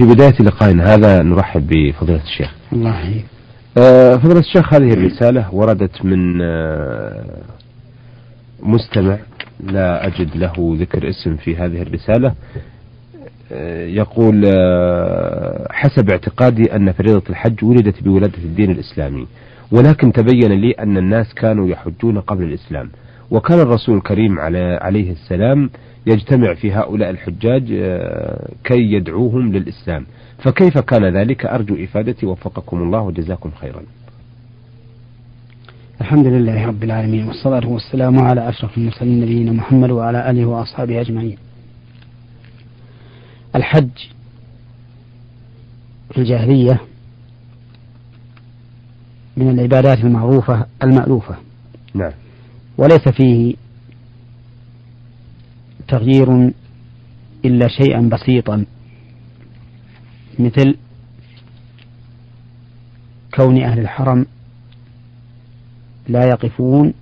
في بداية لقائنا هذا نرحب بفضيلة الشيخ. الله يحييك. آه، فضيلة الشيخ هذه الرسالة وردت من آه، مستمع لا أجد له ذكر اسم في هذه الرسالة. آه، يقول حسب اعتقادي أن فريضة الحج ولدت بولادة الدين الإسلامي ولكن تبين لي أن الناس كانوا يحجون قبل الإسلام. وكان الرسول الكريم عليه السلام يجتمع في هؤلاء الحجاج آه، كي يدعوهم للإسلام. فكيف كان ذلك؟ أرجو إفادتي وفقكم الله وجزاكم خيرا. الحمد لله رب العالمين والصلاة والسلام على أشرف المرسلين نبينا محمد وعلى آله وأصحابه أجمعين. الحج في الجاهلية من العبادات المعروفة المألوفة. نعم. وليس فيه تغيير إلا شيئا بسيطا. مثل كون أهل الحرم لا يقفون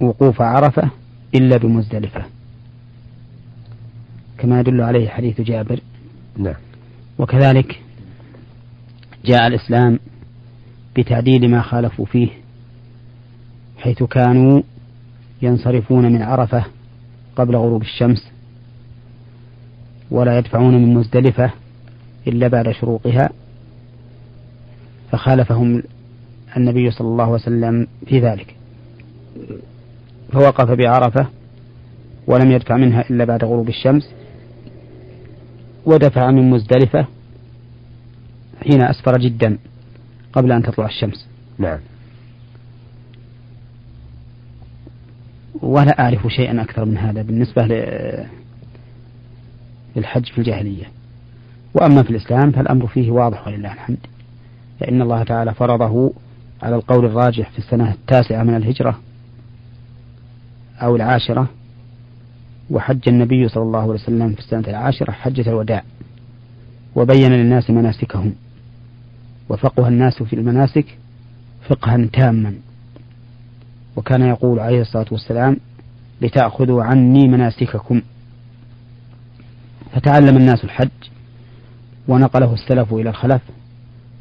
وقوف عرفة إلا بمزدلفة. كما يدل عليه حديث جابر. نعم. وكذلك جاء الإسلام بتعديل ما خالفوا فيه حيث كانوا ينصرفون من عرفة قبل غروب الشمس ولا يدفعون من مزدلفة إلا بعد شروقها فخالفهم النبي صلى الله عليه وسلم في ذلك. فوقف بعرفة ولم يدفع منها إلا بعد غروب الشمس ودفع من مزدلفة حين أسفر جدا قبل أن تطلع الشمس. نعم. ولا أعرف شيئا أكثر من هذا بالنسبة للحج في الجاهلية. وأما في الإسلام فالأمر فيه واضح ولله الحمد فإن الله تعالى فرضه على القول الراجح في السنة التاسعة من الهجرة أو العاشرة وحج النبي صلى الله عليه وسلم في السنة العاشرة حجة الوداع وبين للناس مناسكهم وفقه الناس في المناسك فقها تاما. وكان يقول عليه الصلاة والسلام لتأخذوا عني مناسككم. فتعلم الناس الحج ونقله السلف إلى الخلف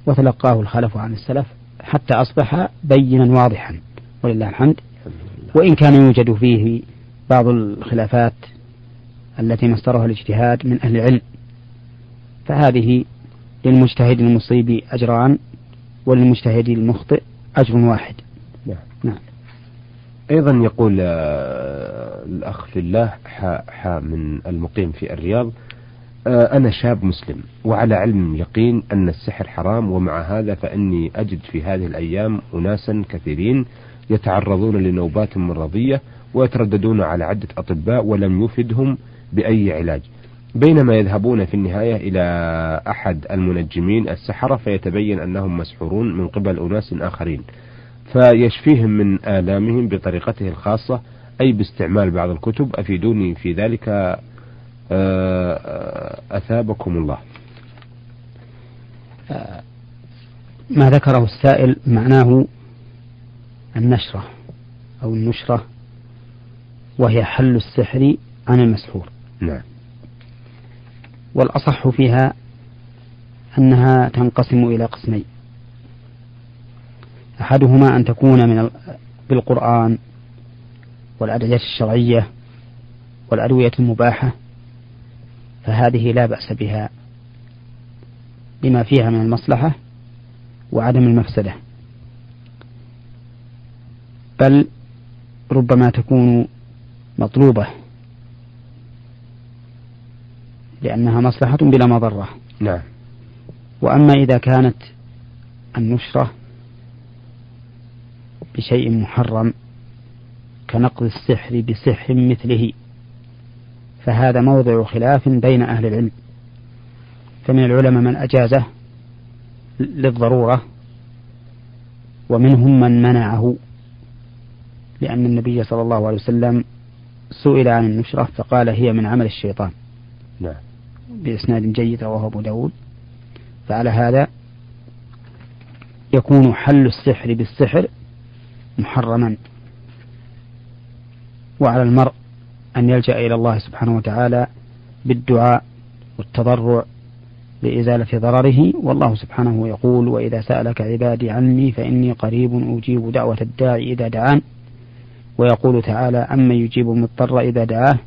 وتلقاه الخلف عن السلف حتى أصبح بينا واضحا ولله الحمد. وإن كان يوجد فيه بعض الخلافات التي مصدرها الاجتهاد من أهل العلم فهذه للمجتهد المصيب أجران وللمجتهد المخطئ أجر واحد. نعم, نعم. أيضا يقول آه، الأخ في الله حا, حا من المقيم في الرياض آه، أنا شاب مسلم وعلى علم يقين أن السحر حرام ومع هذا فإني أجد في هذه الأيام أناسا كثيرين يتعرضون لنوبات مرضية ويترددون على عدة أطباء ولم يفدهم بأي علاج. بينما يذهبون في النهاية إلى أحد المنجمين السحرة فيتبين أنهم مسحورون من قبل أناس آخرين. فيشفيهم من آلامهم بطريقته الخاصة أي باستعمال بعض الكتب. أفيدوني في ذلك. آه، آه، أثابكم الله. ما ذكره السائل معناه النشرة أو النشرة وهي حل السحر عن المسحور. نعم. والأصح فيها أنها تنقسم إلى قسمين. أحدهما أن تكون من بالقرآن والأدعية الشرعية والأدوية المباحة فهذه لا بأس بها لما فيها من المصلحة وعدم المفسدة. بل ربما تكون مطلوبة لأنها مصلحة بلا مضرة. نعم. وأما إذا كانت النشرة بشيء محرم كنقض السحر بسحر مثله فهذا موضع خلاف بين أهل العلم. فمن العلماء من أجازه للضرورة ومنهم من منعه لأن النبي صلى الله عليه وسلم سئل عن النشرة فقال هي من عمل الشيطان. نعم. بإسناد جيد رواه أبو داود. فعلى هذا يكون حل السحر بالسحر محرما وعلى المرء أن يلجأ إلى الله سبحانه وتعالى بالدعاء والتضرع لإزالة ضرره والله سبحانه يقول وإذا سألك عبادي عني فإني قريب أجيب دعوة الداعي إذا دعان. ويقول تعالى أمن يجيب المضطر إذا دعاه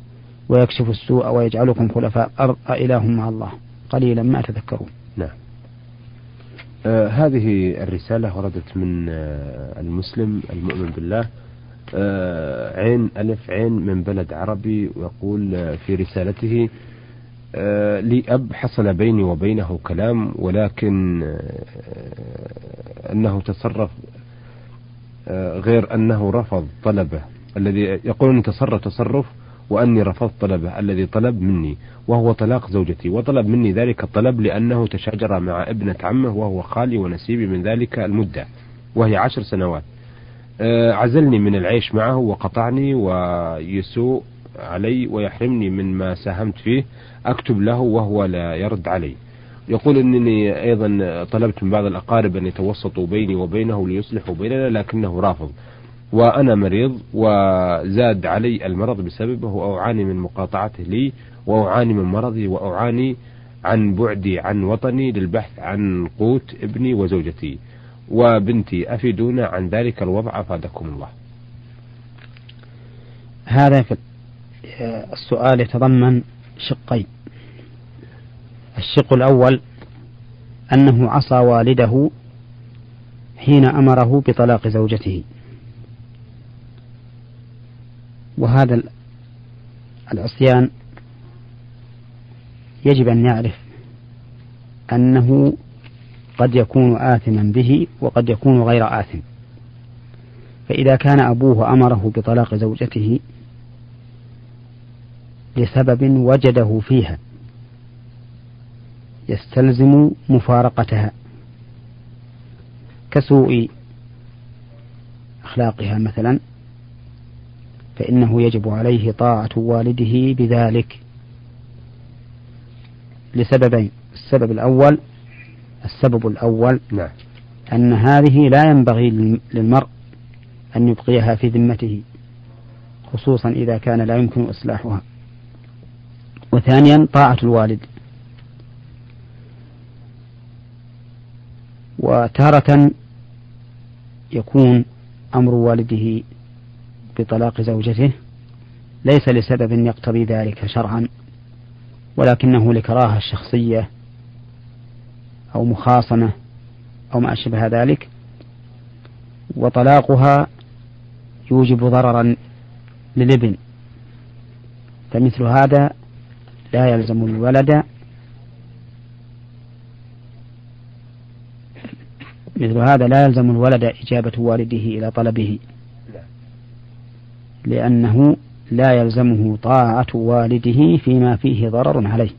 ويكشف السوء ويجعلكم خلفاء الأرض أإله مع الله. قليلا ما تذكرون آه هذه الرسالة وردت من آه المسلم المؤمن بالله. آه عين ألف عين من بلد عربي ويقول في رسالته لي أب حصل بيني وبينه كلام ولكن أنه تصرف غير أنه رفض طلبه. الذي يقول تصرف تصرف وأني رفضت طلبه الذي طلب مني وهو طلاق زوجتي. وطلب مني ذلك الطلب لأنه تشاجر مع ابنة عمه وهو خالي ونسيبي من ذلك المدة وهي عشر سنوات. عزلني من العيش معه وقطعني ويسوء علي ويحرمني من ما ساهمت فيه. أكتب له وهو لا يرد علي. يقول إنني أيضا طلبت من بعض الأقارب أن يتوسطوا بيني وبينه ليصلحوا بيننا لكنه رافض. وأنا مريض وزاد علي المرض بسببه وأعاني من مقاطعته لي وأعاني من مرضي وأعاني عن بعدي عن وطني للبحث عن قوت ابني وزوجتي وبنتي. أفيدونا عن ذلك الوضع. أفادكم الله. هذا السؤال يتضمن شقين. الشق الأول أنه عصى والده حين أمره بطلاق زوجته. وهذا العصيان يجب أن يعرف أنه قد يكون آثما به وقد يكون غير آثم. فإذا كان أبوه أمره بطلاق زوجته لسبب وجده فيها يستلزم مفارقتها كسوء أخلاقها مثلا فإنه يجب عليه طاعة والده بذلك. لسببين السبب الأول السبب الأول نعم. أن هذه لا ينبغي للمرء أن يبقيها في ذمته خصوصا إذا كان لا يمكن إصلاحها. وثانيا طاعة الوالد. وتارة يكون أمر والده بطلاق زوجته ليس لسبب يقتضي ذلك شرعا ولكنه لكراهة شخصية أو مخاصمة أو ما أشبه ذلك وطلاقها يوجب ضررا للابن فمثل هذا لا يلزم الولد مثل هذا لا يلزم الولد إجابة والده إلى طلبه. لأنه لا يلزمه طاعة والده فيما فيه ضرر عليه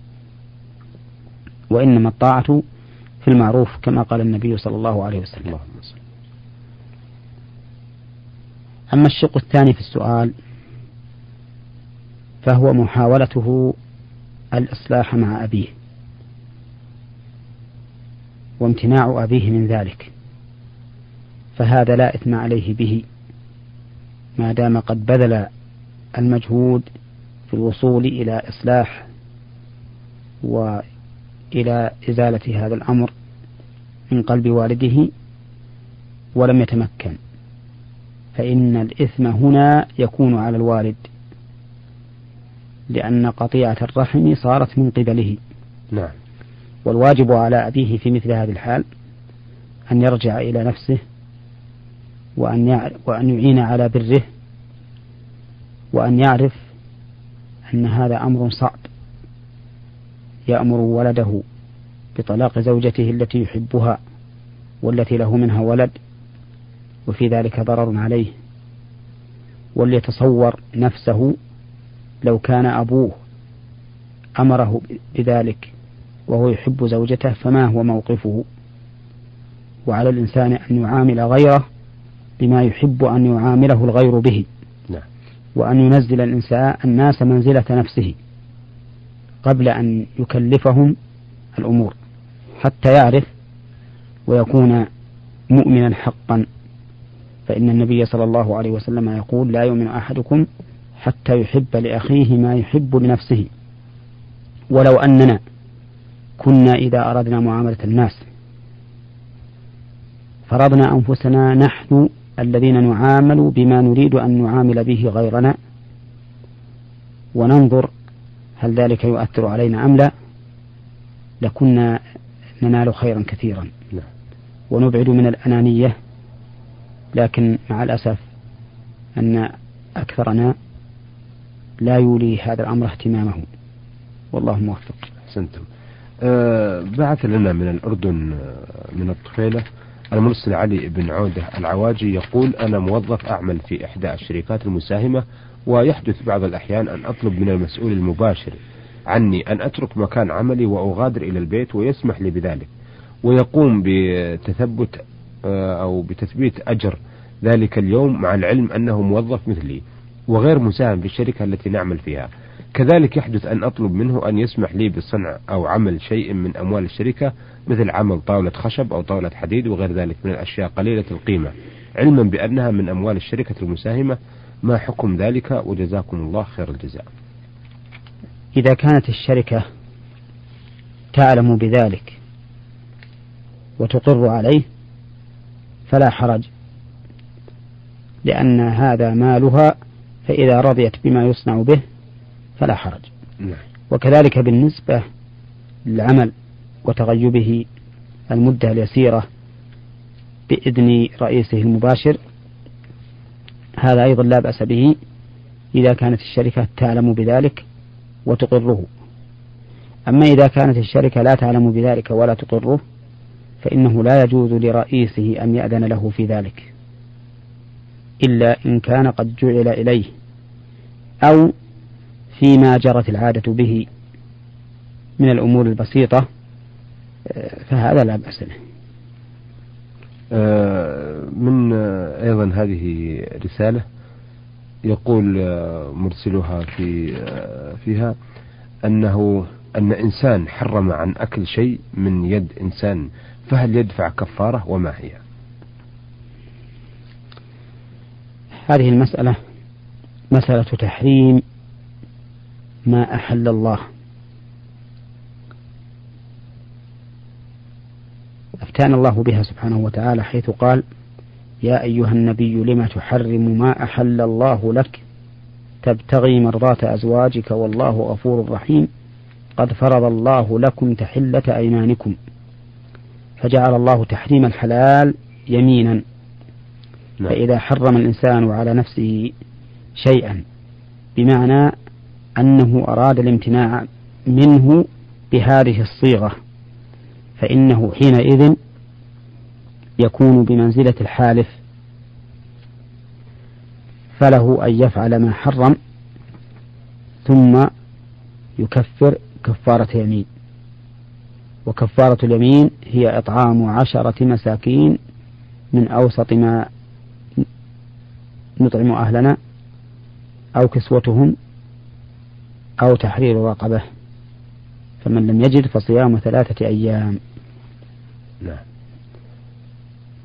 وإنما الطاعة في المعروف كما قال النبي صلى الله عليه وسلم. أما الشق الثاني في السؤال فهو محاولته الإصلاح مع أبيه وامتناع أبيه من ذلك فهذا لا إثم عليه به. ما دام قد بذل المجهود في الوصول إلى إصلاح وإلى إزالة هذا الأمر من قلب والده ولم يتمكن فإن الإثم هنا يكون على الوالد لأن قطيعة الرحم صارت من قبله. نعم. والواجب على أبيه في مثل هذه الحال أن يرجع إلى نفسه وأن وأن يعين على بره وأن يعرف أن هذا أمر صعب. يأمر ولده بطلاق زوجته التي يحبها والتي له منها ولد وفي ذلك ضرر عليه. وليتصور نفسه لو كان أبوه أمره بذلك وهو يحب زوجته فما هو موقفه؟ وعلى الإنسان أن يعامل غيره بما يحب أن يعامله الغير به. نعم. وأن ينزل الإنسان الناس منزلة نفسه قبل أن يكلفهم الأمور حتى يعرف ويكون مؤمنا حقا. فإن النبي صلى الله عليه وسلم يقول لا يؤمن أحدكم حتى يحب لأخيه ما يحب لنفسه ولو أننا كنا إذا أردنا معاملة الناس فرضنا أنفسنا نحن الذين نعامل بما نريد أن نعامل به غيرنا وننظر هل ذلك يؤثر علينا أم لا لكنا ننال خيرا كثيرا. نعم. ونبعد من الأنانية لكن مع الأسف أن أكثرنا لا يولي هذا الأمر اهتمامه. والله موفق. أحسنتم. أه بعث لنا من الأردن آه، من الطفيلة المرسل علي بن عودة العواجي يقول أنا موظف أعمل في إحدى الشركات المساهمة ويحدث بعض الأحيان أن أطلب من المسؤول المباشر عني أن أترك مكان عملي وأغادر إلى البيت ويسمح لي بذلك ويقوم بتثبت آه، أو بتثبيت أجر ذلك اليوم مع العلم أنه موظف مثلي وغير مساهم في الشركة التي نعمل فيها. كذلك يحدث أن أطلب منه أن يسمح لي بصنع أو عمل شيء من أموال الشركة مثل عمل طاولة خشب أو طاولة حديد وغير ذلك من الأشياء قليلة القيمة. علما بأنها من أموال الشركة المساهمة ما حكم ذلك؟ وجزاكم الله خير الجزاء. إذا كانت الشركة تعلم بذلك وتقر عليه فلا حرج. لأن هذا مالها فإذا رضيت بما يصنع به فلا حرج نعم. وكذلك بالنسبة للعمل وتغيبه المدة اليسيرة بإذن رئيسه المباشر هذا أيضا لا بأس به إذا كانت الشركة تعلم بذلك وتقره أما إذا كانت الشركة لا تعلم بذلك ولا تقره فإنه لا يجوز لرئيسه أن يأذن له في ذلك إلا إن كان قد جعل إليه أو فيما جرت العادة به من الأمور البسيطة فهذا لا بأس به آه، من آه، أيضا هذه رسالة يقول آه، مرسلها في فيها أنه أن إنسان حرم عن أكل شيء من يد إنسان فهل يدفع كفارة وما هي؟ هذه المسألة مسألة تحريم ما أحل الله. أفتان الله بها سبحانه وتعالى حيث قال يا أيها النبي لم تحرم ما أحل الله لك؟ تبتغي مرضات أزواجك والله غفور رحيم. قد فرض الله لكم تحلة أيمانكم. فجعل الله تحريم الحلال يمينا. نعم. فإذا حرم الإنسان على نفسه شيئا بمعنى أنه أراد الامتناع منه بهذه الصيغة فإنه حينئذ يكون بمنزلة الحالف فله أن يفعل ما حرم ثم يكفر كفارة يمين وكفارة اليمين هي إطعام عشرة مساكين من أوسط ما نطعم أهلنا أو كسوتهم أو تحرير رقبة. فمن لم يجد فصيام ثلاثة أيام. نعم.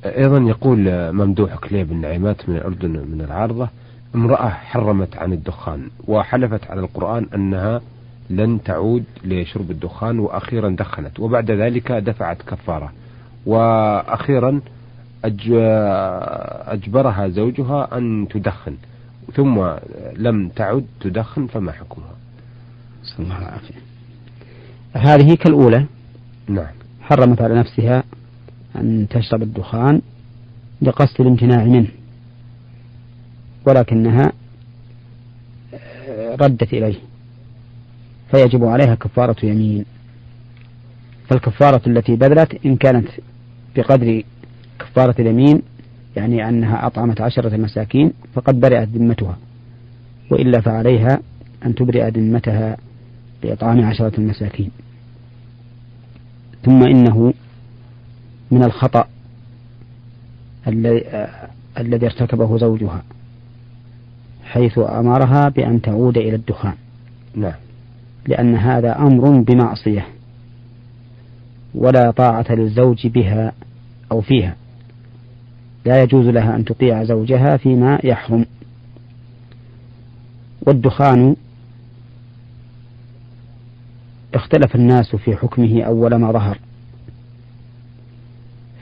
أيضا يقول ممدوح كليب النعيمات من الأردن من العارضة امرأة حرمت عن الدخان وحلفت على القرآن أنها لن تعود لشرب الدخان وأخيرا دخنت وبعد ذلك دفعت كفارة. وأخيرا أجبرها زوجها أن تدخن ثم لم تعد تدخن فما حكمها؟ نسأل الله العافية. هذه كالأولى. نعم. حرمت على نفسها أن تشرب الدخان لقصد الامتناع منه ولكنها ردت إليه فيجب عليها كفارة يمين. فالكفارة التي بذلت إن كانت بقدر كفارة اليمين يعني أنها أطعمت عشرة مساكين فقد برئت ذمتها وإلا فعليها أن تبرئ ذمتها بإطعام عشرة مساكين ثم إنه من الخطأ الذي ارتكبه زوجها حيث أمرها بأن تعود إلى الدخان. نعم. لأن هذا أمر بمعصية ولا طاعة للزوج بها أو فيها. لا يجوز لها أن تطيع زوجها فيما يحرم. والدخان اختلف الناس في حكمه أول ما ظهر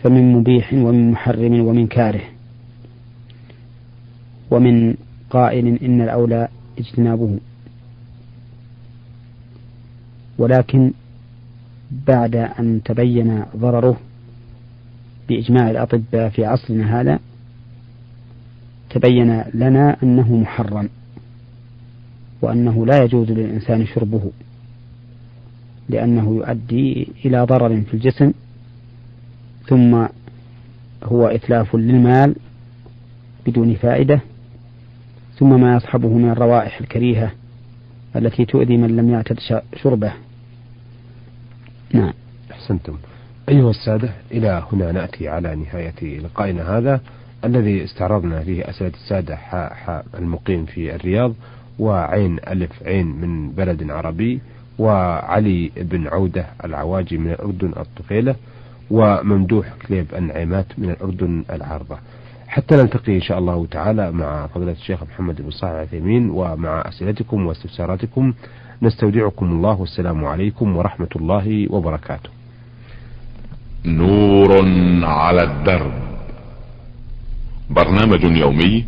فمن مبيح ومن محرم ومن كاره ومن قائل إن الأولى اجتنابه. ولكن بعد أن تبين ضرره بإجماع الأطباء في عصرنا هذا تبين لنا أنه محرم وأنه لا يجوز للإنسان شربه. لأنه يؤدي إلى ضرر في الجسم ثم هو إتلاف للمال بدون فائدة ثم ما يصحبه من الروائح الكريهة التي تؤذي من لم يعتد شربه. نعم. أحسنتم. أيها السادة إلى هنا نأتي على نهاية لقائنا هذا الذي استعرضنا فيه أسئلة السادة حاء حاء المقيم في الرياض وعين ألف عين من بلد عربي وعلي بن عودة العواجي من الأردن الطفيلة وممدوح كليب النعيمات من الأردن العارضة. حتى نلتقي إن شاء الله تعالى مع فضيلة الشيخ محمد بن صالح العثيمين ومع أسئلتكم واستفساراتكم. نستودعكم الله والسلام عليكم ورحمة الله وبركاته. نور على الدرب. برنامج يومي